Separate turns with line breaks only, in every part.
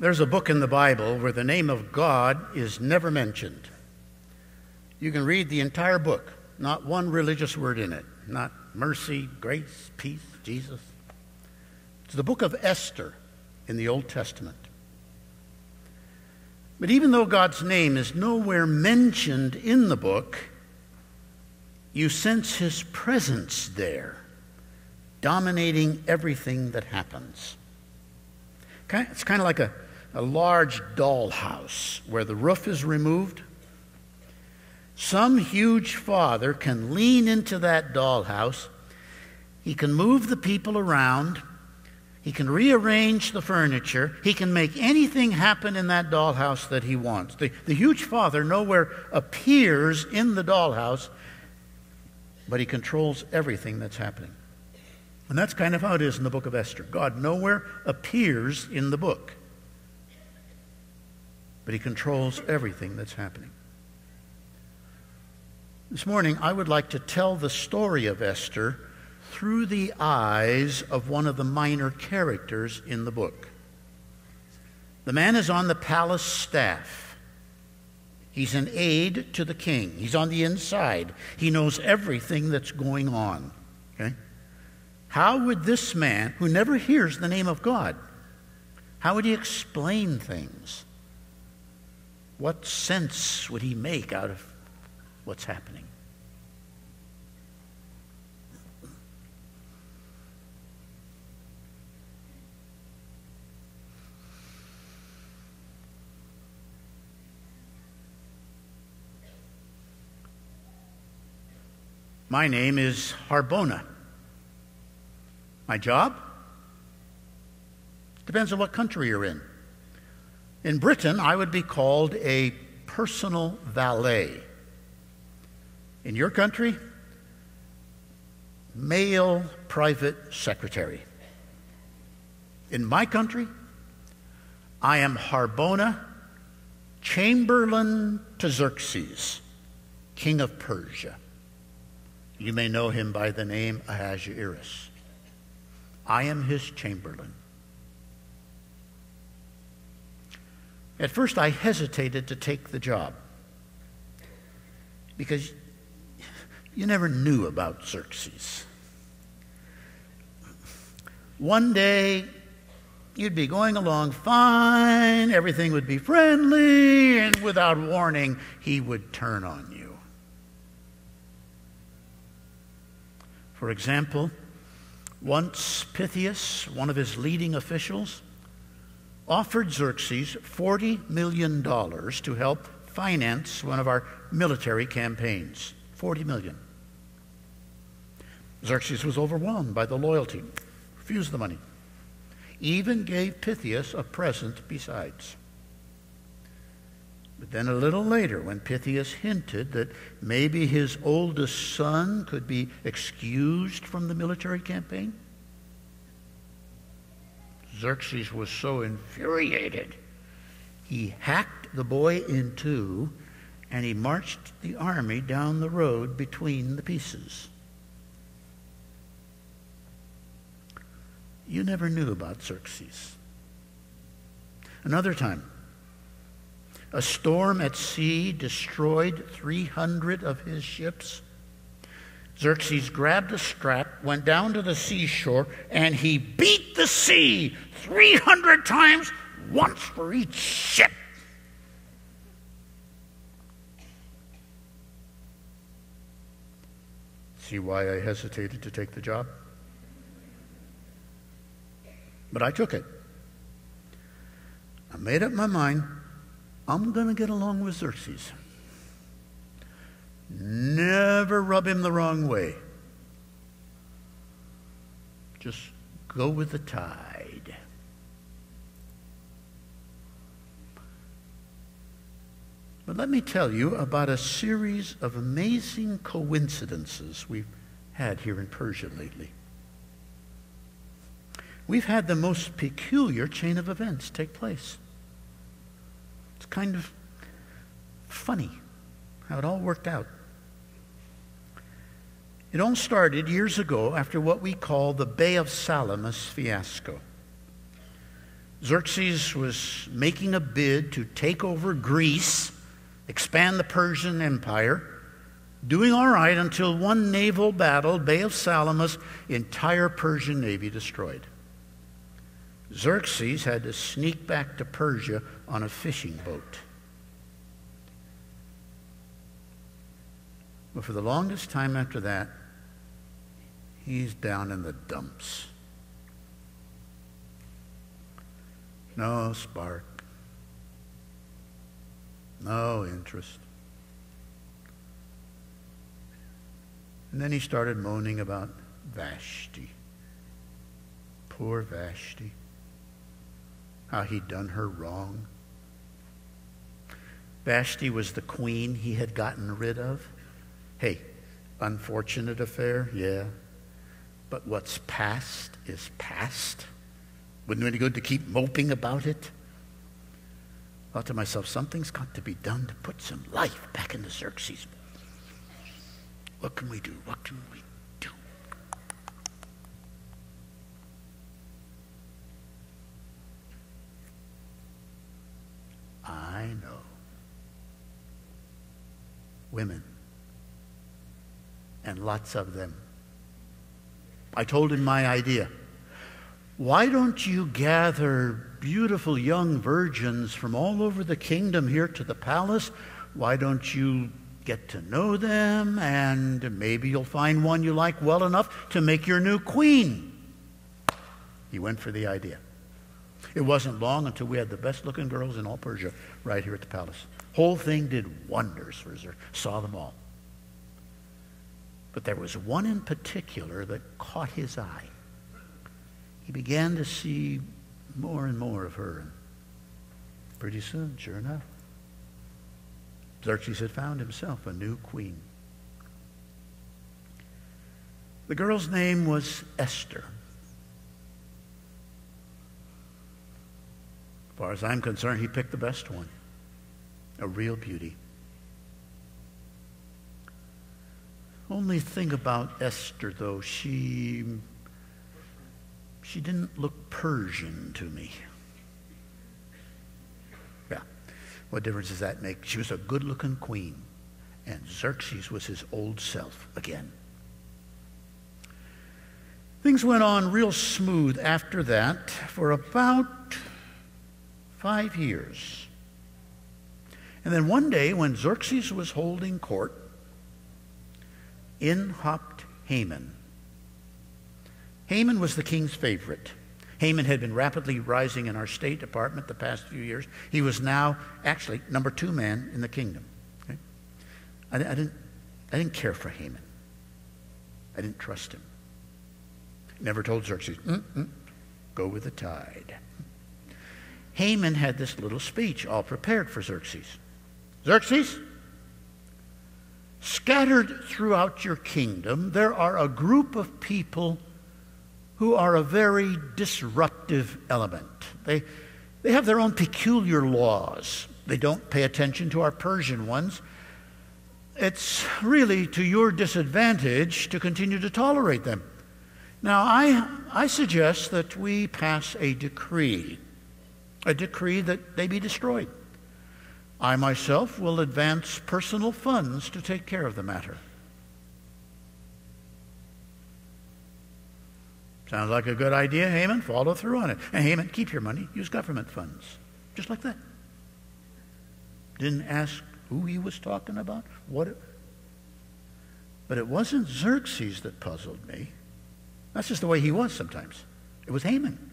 There's a book in the Bible where the name of God is never mentioned. You can read the entire book, not one religious word in it, not mercy, grace, peace, Jesus. It's the book of Esther in the Old Testament. But even though God's name is nowhere mentioned in the book, you sense his presence there, dominating everything that happens. It's kind of like a, a large dollhouse where the roof is removed. Some huge father can lean into that dollhouse. He can move the people around. He can rearrange the furniture. He can make anything happen in that dollhouse that he wants. The, the huge father nowhere appears in the dollhouse, but he controls everything that's happening. And that's kind of how it is in the book of Esther. God nowhere appears in the book, but he controls everything that's happening. This morning, I would like to tell the story of Esther through the eyes of one of the minor characters in the book. The man is on the palace staff. He's an aide to the king. He's on the inside. He knows everything that's going on. Okay? How would this man, who never hears the name of God, how would he explain things? What sense would he make out of what's happening? My name is Harbona. My job? Depends on what country you're in. In Britain, I would be called a personal valet. In your country, male private secretary. In my country, I am Harbona, Chamberlain to Xerxes, king of Persia. You may know him by the name Ahasuerus. I am his chamberlain. At first, I hesitated to take the job because you never knew about Xerxes. One day, you'd be going along fine, everything would be friendly, and without warning, he would turn on you. For example, once Pythius, one of his leading officials, offered Xerxes $40 million to help finance one of our military campaigns. 40 million. Xerxes was overwhelmed by the loyalty, refused the money, even gave Pythius a present besides. But then a little later, when Pythius hinted that maybe his oldest son could be excused from the military campaign, Xerxes was so infuriated, he hacked the boy in two and he marched the army down the road between the pieces. You never knew about Xerxes. Another time, a storm at sea destroyed 300 of his ships. Xerxes grabbed a strap, went down to the seashore, and he beat the sea 300 times, once for each ship. See why I hesitated to take the job? But I took it. I made up my mind I'm going to get along with Xerxes. Never rub him the wrong way. Just go with the tide. But let me tell you about a series of amazing coincidences we've had here in Persia lately. We've had the most peculiar chain of events take place It's kind of funny how it all worked out. It all started years ago after what we call the Bay of Salamis fiasco. Xerxes was making a bid to take over Greece, expand the Persian Empire, doing all right until one naval battle, Bay of Salamis, entire Persian navy destroyed. Xerxes had to sneak back to Persia on a fishing boat. But for the longest time after that, he's down in the dumps. No spark. No interest. And then he started moaning about Vashti. Poor Vashti. How he'd done her wrong. Vashti was the queen he had gotten rid of. Hey, unfortunate affair, yeah. But what's past is past. Wouldn't it be good to keep moping about it? Thought to myself, something's got to be done to put some life back into Xerxes. What can we do? What can we do? I know. Women. And lots of them. I told him my idea. Why don't you gather beautiful young virgins from all over the kingdom here to the palace? Why don't you get to know them and maybe you'll find one you like well enough to make your new queen? He went for the idea. It wasn't long until we had the best looking girls in all Persia right here at the palace. Whole thing did wonders for us. Saw them all. But there was one in particular that caught his eye he began to see more and more of her. And pretty soon, sure enough, Xerxes had found himself a new queen. The girl's name was Esther. As far as I'm concerned, he picked the best one. A real beauty. Only thing about Esther, though, she she didn't look Persian to me. Yeah. What difference does that make? She was a good looking queen, and Xerxes was his old self again. Things went on real smooth after that for about five years. And then one day, when Xerxes was holding court, in hopped Haman. Haman was the king's favorite. Haman had been rapidly rising in our State Department the past few years. He was now actually number two man in the kingdom. Okay? I, I, didn't, I didn't care for Haman. I didn't trust him. Never told Xerxes, Mm-mm, go with the tide. Haman had this little speech all prepared for Xerxes. Xerxes, scattered throughout your kingdom, there are a group of people who are a very disruptive element. They, they have their own peculiar laws. They don't pay attention to our Persian ones. It's really to your disadvantage to continue to tolerate them. Now, I, I suggest that we pass a decree, a decree that they be destroyed. I myself will advance personal funds to take care of the matter. Sounds like a good idea, Haman. Follow through on it. And Haman, keep your money. Use government funds. Just like that. Didn't ask who he was talking about. What it, but it wasn't Xerxes that puzzled me. That's just the way he was sometimes. It was Haman.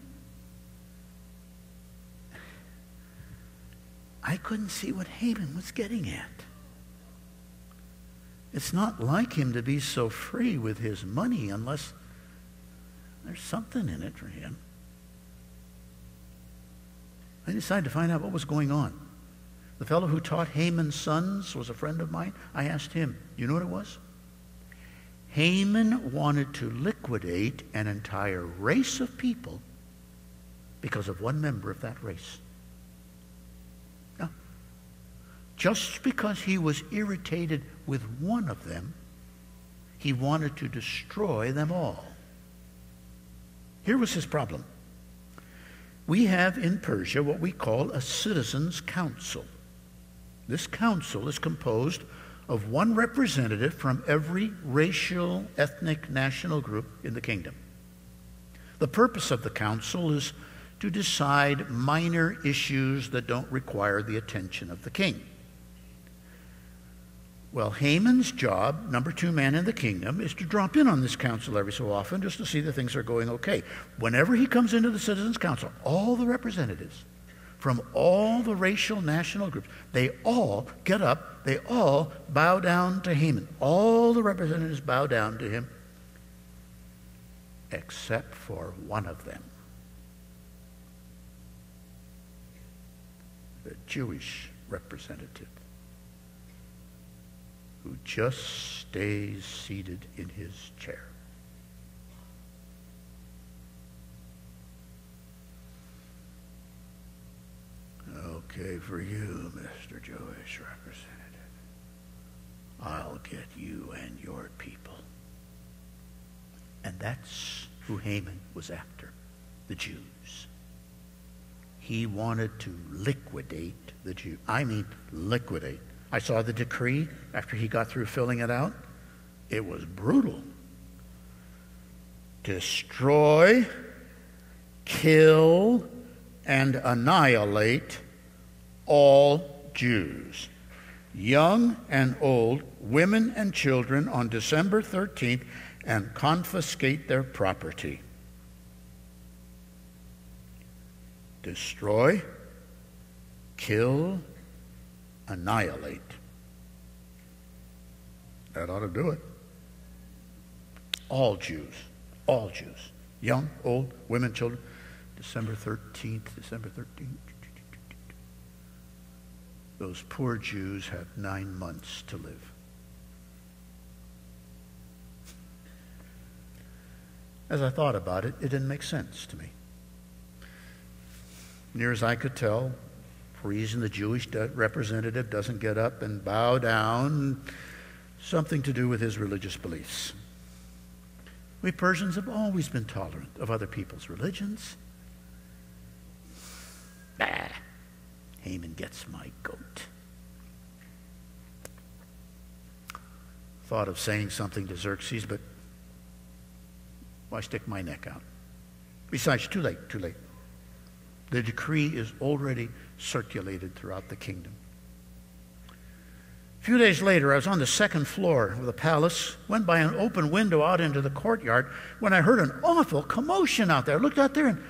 I couldn't see what Haman was getting at. It's not like him to be so free with his money unless there's something in it for him. I decided to find out what was going on. The fellow who taught Haman's sons was a friend of mine. I asked him, you know what it was? Haman wanted to liquidate an entire race of people because of one member of that race. Now, just because he was irritated with one of them, he wanted to destroy them all. Here was his problem we have in Persia what we call a citizens' council. This council is composed of one representative from every racial, ethnic, national group in the kingdom. The purpose of the council is to decide minor issues that don't require the attention of the king. Well, Haman's job, number two man in the kingdom, is to drop in on this council every so often just to see that things are going okay. Whenever he comes into the citizens' council, all the representatives from all the racial national groups, they all get up, they all bow down to Haman. All the representatives bow down to him, except for one of them. The Jewish representative who just stays seated in his chair. Okay, for you, Mr. Jewish representative, I'll get you and your people. And that's who Haman was after the Jews. He wanted to liquidate the Jews. I mean, liquidate. I saw the decree after he got through filling it out. It was brutal. Destroy, kill, and annihilate all Jews, young and old, women and children, on December 13th and confiscate their property. Destroy, kill, annihilate. That ought to do it. All Jews, all Jews, young, old, women, children. December 13th, December 13th. Those poor Jews have nine months to live. As I thought about it, it didn't make sense to me. Near as I could tell, reason the Jewish representative doesn't get up and bow down, something to do with his religious beliefs. We Persians have always been tolerant of other people's religions. Bah, Haman gets my goat. Thought of saying something to Xerxes, but why stick my neck out? Besides, too late, too late. The decree is already circulated throughout the kingdom. A few days later, I was on the second floor of the palace, went by an open window out into the courtyard when I heard an awful commotion out there. I looked out there and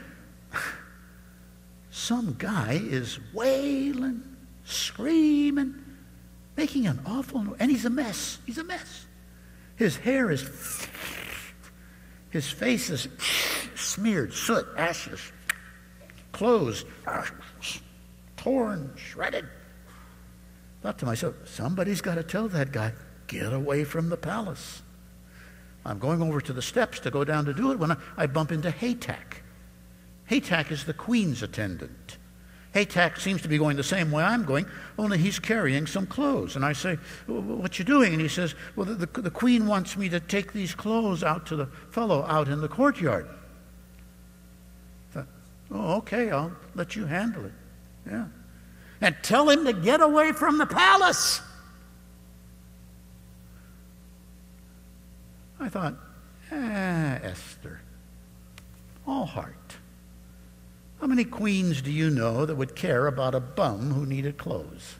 some guy is wailing, screaming, making an awful noise. And he's a mess. He's a mess. His hair is, his face is smeared, soot, ashes, clothes torn, shredded. Thought to myself, somebody's got to tell that guy, get away from the palace. I'm going over to the steps to go down to do it when I, I bump into Hatach. Hatach is the queen's attendant. Hatach seems to be going the same way I'm going, only he's carrying some clothes. And I say, What you doing? And he says, Well, the, the, the queen wants me to take these clothes out to the fellow out in the courtyard. I thought, Oh, okay, I'll let you handle it. Yeah. And tell him to get away from the palace. I thought, ah, Esther, all heart. How many queens do you know that would care about a bum who needed clothes?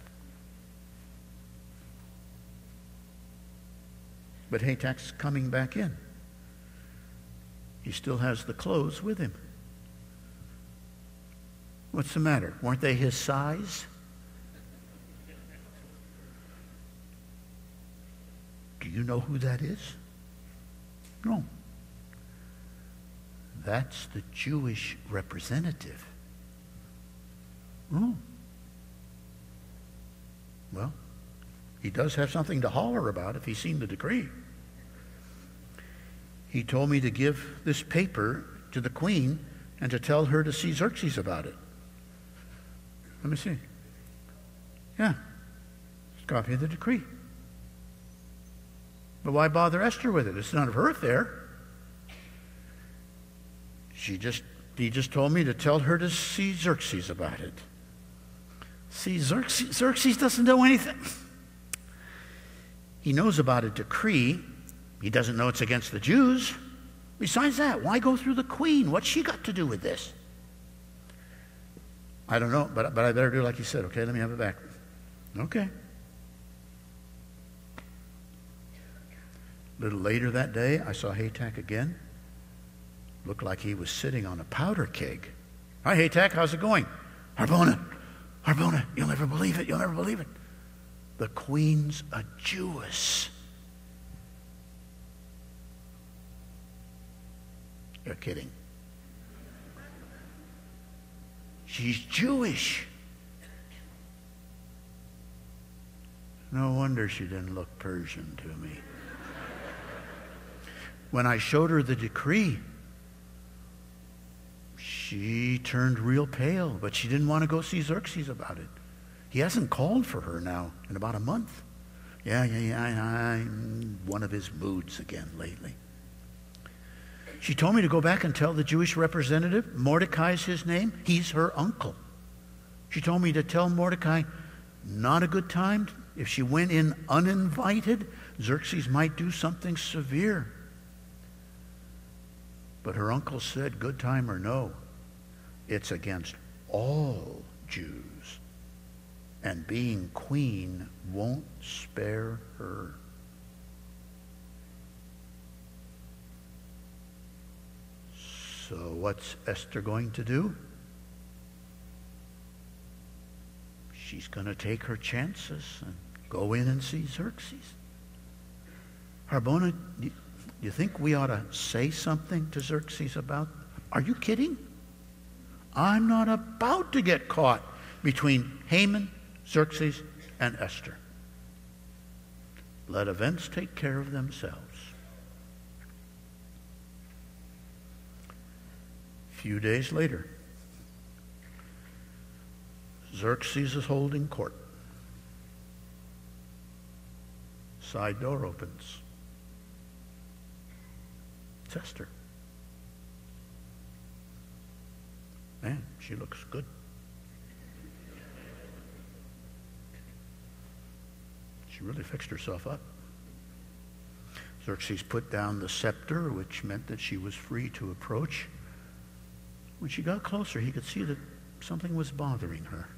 But Hatach's coming back in. He still has the clothes with him. What's the matter? Weren't they his size? Do you know who that is? No. That's the Jewish representative. Oh. Well, he does have something to holler about if he's seen the decree. He told me to give this paper to the queen and to tell her to see Xerxes about it. Let me see. Yeah. Copy of the decree. But why bother Esther with it? It's none of her affair. She just He just told me to tell her to see Xerxes about it. See, Xerxes, Xerxes doesn't know anything. He knows about a decree. He doesn't know it's against the Jews. Besides that, why go through the queen? What's she got to do with this? I don't know, but, but I better do like you said. Okay, let me have it back. Okay. A little later that day, I saw Hatach again. Looked like he was sitting on a powder keg. Hi, Hatach, how's it going? Harbona, Harbona, you'll never believe it, you'll never believe it. The queen's a Jewess. You're kidding. She's Jewish. No wonder she didn't look Persian to me. When I showed her the decree, she turned real pale, but she didn't want to go see Xerxes about it. He hasn't called for her now in about a month. Yeah, yeah, yeah, I, I'm one of his moods again lately. She told me to go back and tell the Jewish representative, Mordecai's his name, he's her uncle. She told me to tell Mordecai, not a good time. If she went in uninvited, Xerxes might do something severe. But her uncle said, good time or no, it's against all Jews. And being queen won't spare her. So, what's Esther going to do? She's going to take her chances and go in and see Xerxes. Harbona, do you think we ought to say something to Xerxes about? Are you kidding? I'm not about to get caught between Haman, Xerxes, and Esther. Let events take care of themselves. A few days later, Xerxes is holding court. Side door opens. It's Esther. Man, she looks good. She really fixed herself up. Xerxes put down the scepter, which meant that she was free to approach. When she got closer, he could see that something was bothering her.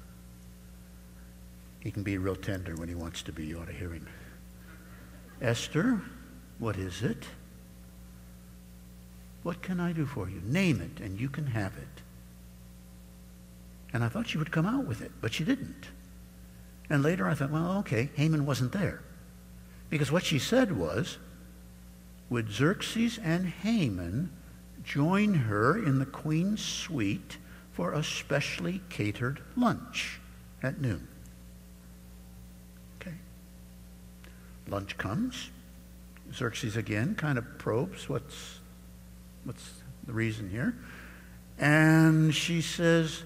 He can be real tender when he wants to be. You ought to hear him. Esther, what is it? What can I do for you? Name it, and you can have it. And I thought she would come out with it, but she didn't. And later I thought, well, okay, Haman wasn't there. Because what she said was, would Xerxes and Haman join her in the queen's suite for a specially catered lunch at noon? Okay. Lunch comes. Xerxes again kind of probes what's, what's the reason here. And she says,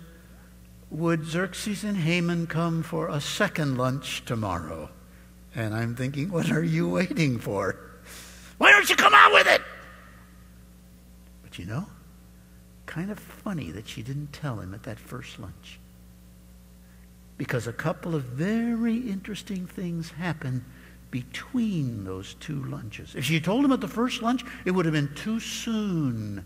would Xerxes and Haman come for a second lunch tomorrow? And I'm thinking, what are you waiting for? Why don't you come out with it? You know, kind of funny that she didn't tell him at that first lunch. Because a couple of very interesting things happened between those two lunches. If she told him at the first lunch, it would have been too soon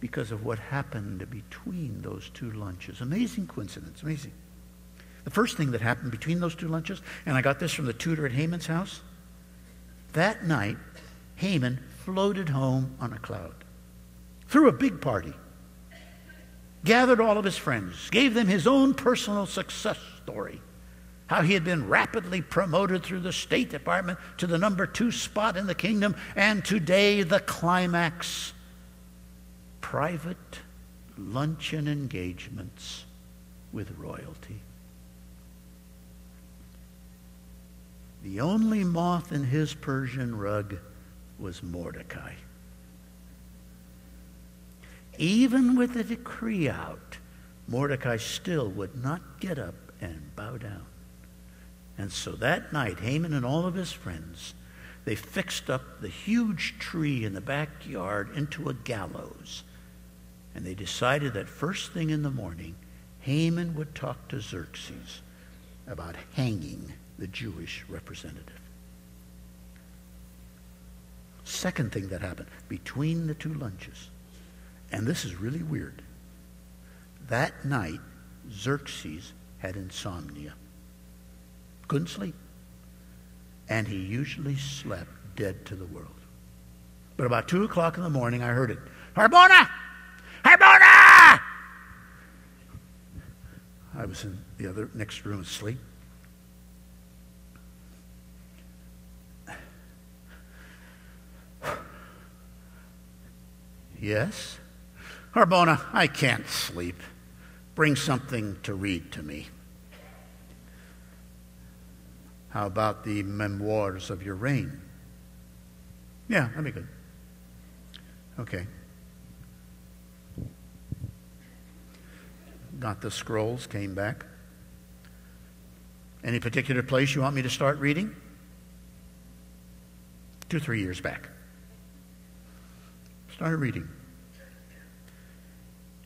because of what happened between those two lunches. Amazing coincidence, amazing. The first thing that happened between those two lunches, and I got this from the tutor at Haman's house, that night, Haman floated home on a cloud, threw a big party, gathered all of his friends, gave them his own personal success story. How he had been rapidly promoted through the State Department to the number two spot in the kingdom, and today the climax private luncheon engagements with royalty. The only moth in his Persian rug was Mordecai. Even with the decree out, Mordecai still would not get up and bow down. And so that night, Haman and all of his friends, they fixed up the huge tree in the backyard into a gallows And they decided that first thing in the morning, Haman would talk to Xerxes about hanging the Jewish representative. Second thing that happened between the two lunches, and this is really weird. That night, Xerxes had insomnia. Couldn't sleep. And he usually slept dead to the world. But about 2 o'clock in the morning, I heard it. Harbona! Harbona! I was in the other next room asleep. Yes? Harbona, I can't sleep. Bring something to read to me. How about the memoirs of your reign? Yeah, that'd be good. Okay. Got the scrolls, came back. Any particular place you want me to start reading? Two, three years back. Started reading.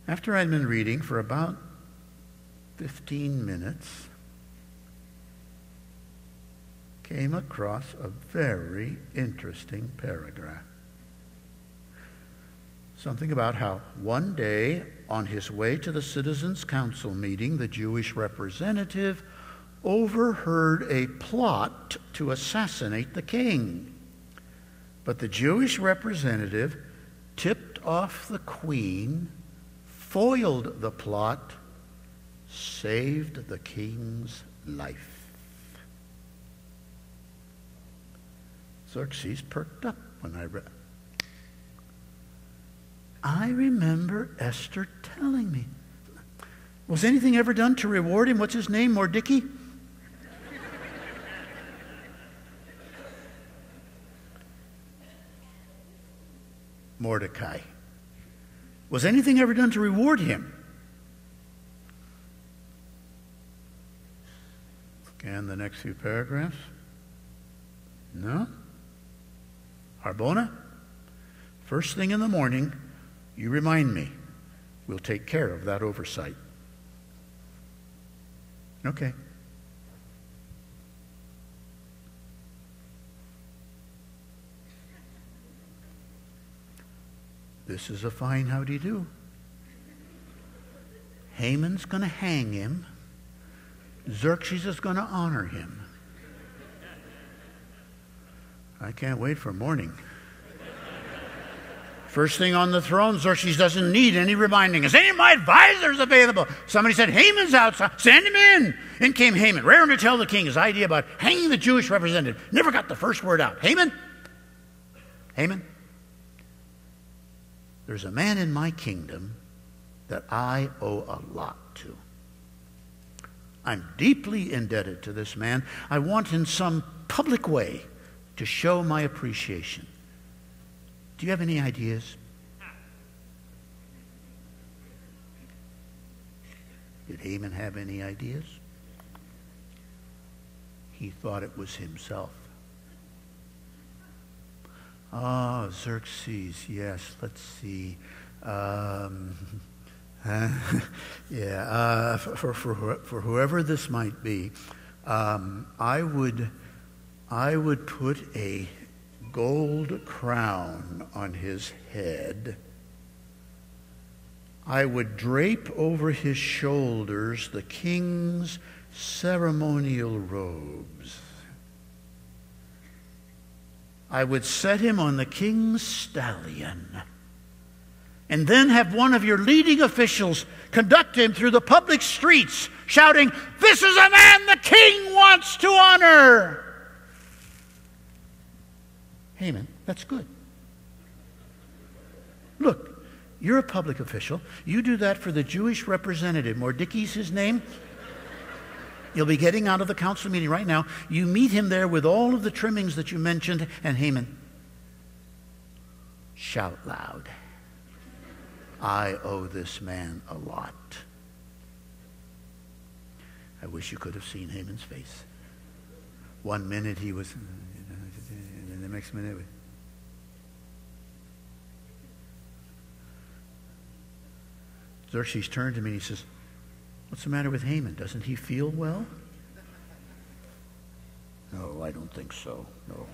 After I'd been reading for about 15 minutes, came across a very interesting paragraph. Something about how one day, on his way to the Citizens' Council meeting, the Jewish representative overheard a plot to assassinate the king. But the Jewish representative tipped off the queen, foiled the plot, saved the king's life. Xerxes perked up when I read. I remember Esther telling me. Was anything ever done to reward him? What's his name? Mordecai? Mordecai. Was anything ever done to reward him? Scan the next few paragraphs. No? Harbona, first thing in the morning, you remind me. We'll take care of that oversight. Okay. This is a fine howdy do. Haman's going to hang him. Xerxes is going to honor him. I can't wait for morning. First thing on the throne, Xerxes doesn't need any reminding. Is any of my advisors available? Somebody said, Haman's outside. Send him in. In came Haman, raring to tell the king his idea about hanging the Jewish representative. Never got the first word out. Haman? Haman? There's a man in my kingdom that I owe a lot to. I'm deeply indebted to this man. I want in some public way to show my appreciation. Do you have any ideas? Did Haman have any ideas? He thought it was himself. Ah, Xerxes, yes, let's see. Um, yeah, uh, for, for, for whoever this might be, um, I, would, I would put a gold crown on his head. I would drape over his shoulders the king's ceremonial robes. I would set him on the king's stallion and then have one of your leading officials conduct him through the public streets shouting, This is a man the king wants to honor. Haman, that's good. Look, you're a public official. You do that for the Jewish representative. Mordecai's his name. You'll be getting out of the council meeting right now. You meet him there with all of the trimmings that you mentioned, and Haman, shout loud. I owe this man a lot. I wish you could have seen Haman's face. One minute he was, and then the next minute, Xerxes turned to me and he says, What's the matter with Haman? Doesn't he feel well? No, I don't think so. No.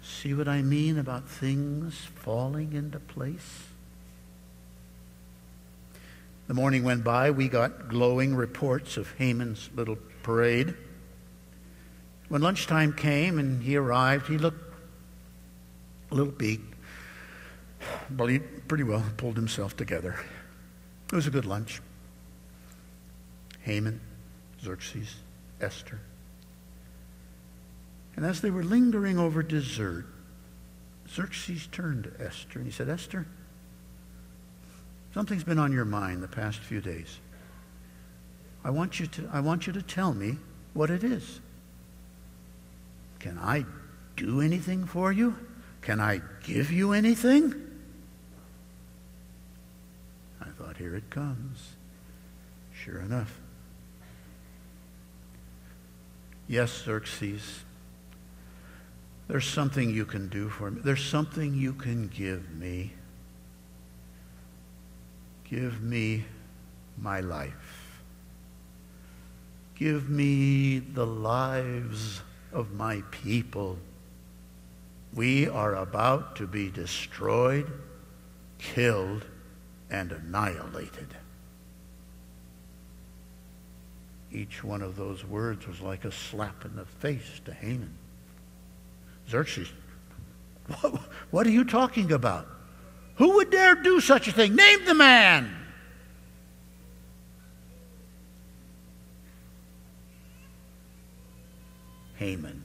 See what I mean about things falling into place? The morning went by. We got glowing reports of Haman's little parade. When lunchtime came and he arrived, he looked a little beat, but he pretty well pulled himself together. It was a good lunch. Haman, Xerxes, Esther. And as they were lingering over dessert, Xerxes turned to Esther and he said, Esther, something's been on your mind the past few days. I want you to, I want you to tell me what it is. Can I do anything for you? Can I give you anything? I thought, here it comes. Sure enough. Yes, Xerxes, there's something you can do for me. There's something you can give me. Give me my life. Give me the lives of my people. We are about to be destroyed, killed, and annihilated. Each one of those words was like a slap in the face to Haman. Xerxes, what, what are you talking about? Who would dare do such a thing? Name the man. Haman.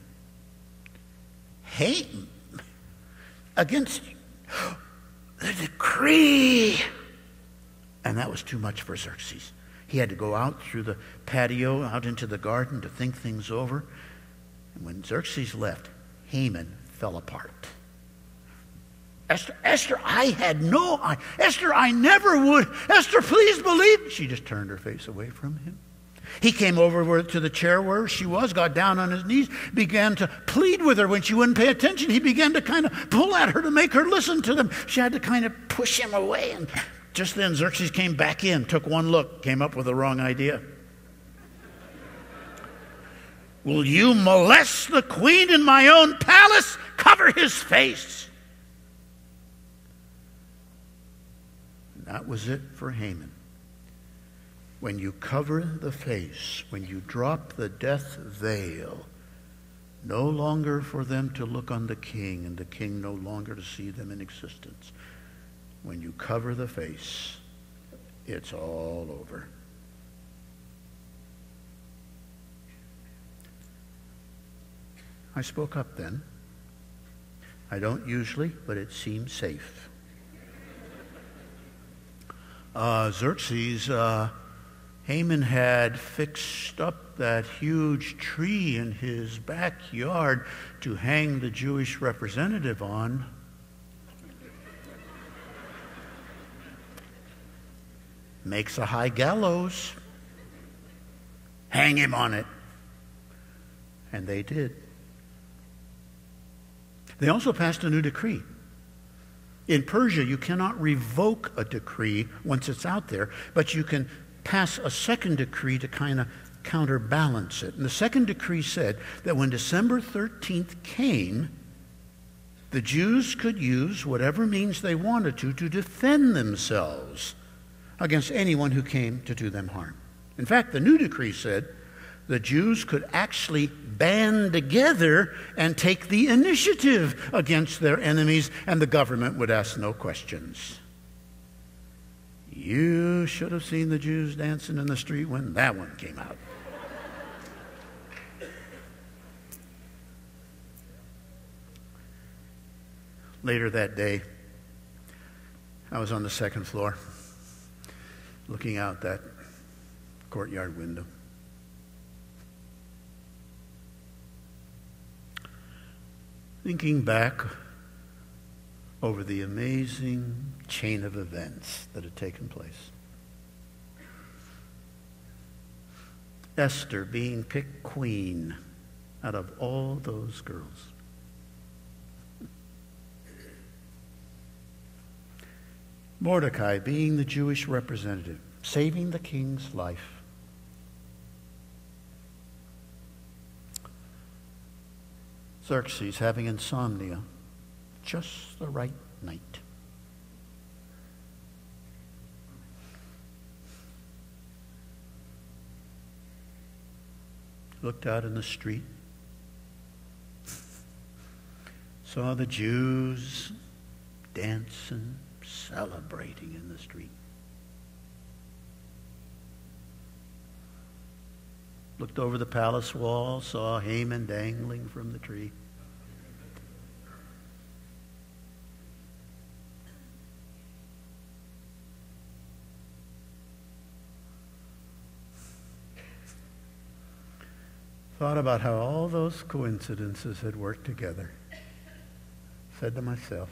Haman against the decree. And that was too much for Xerxes. He had to go out through the patio, out into the garden to think things over. And when Xerxes left, Haman fell apart. Esther, Esther, I had no, I, Esther, I never would. Esther, please believe. She just turned her face away from him. He came over to the chair where she was, got down on his knees, began to plead with her when she wouldn't pay attention. He began to kind of pull at her to make her listen to them. She had to kind of push him away. And just then, Xerxes came back in, took one look, came up with the wrong idea. Will you molest the queen in my own palace? Cover his face. And that was it for Haman when you cover the face, when you drop the death veil, no longer for them to look on the king and the king no longer to see them in existence. When you cover the face, it's all over. I spoke up then. I don't usually, but it seemed safe. Uh, Xerxes uh, Haman had fixed up that huge tree in his backyard to hang the Jewish representative on. Makes a high gallows. Hang him on it. And they did. They also passed a new decree. In Persia, you cannot revoke a decree once it's out there, but you can pass a second decree to kind of counterbalance it. And the second decree said that when December 13th came, the Jews could use whatever means they wanted to to defend themselves against anyone who came to do them harm. In fact, the new decree said the Jews could actually band together and take the initiative against their enemies, and the government would ask no questions. You should have seen the Jews dancing in the street when that one came out. Later that day, I was on the second floor looking out that courtyard window. Thinking back over the amazing chain of events that had taken place. Esther being picked queen out of all those girls. Mordecai being the Jewish representative, saving the king's life. Xerxes having insomnia just the right night. Looked out in the street, saw the Jews dancing, celebrating in the street. Looked over the palace wall, saw Haman dangling from the tree. Thought about how all those coincidences had worked together. Said to myself,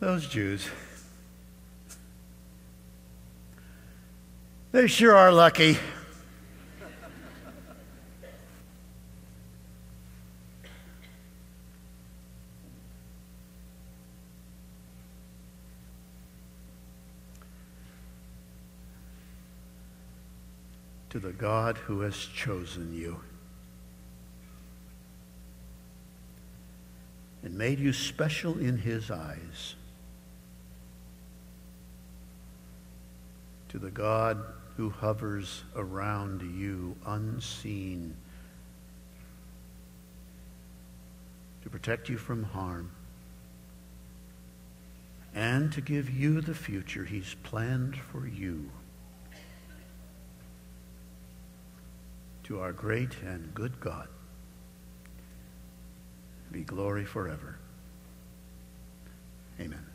those Jews, They sure are lucky. to the God who has chosen you and made you special in his eyes. To the God who hovers around you unseen to protect you from harm and to give you the future he's planned for you. To our great and good God be glory forever. Amen.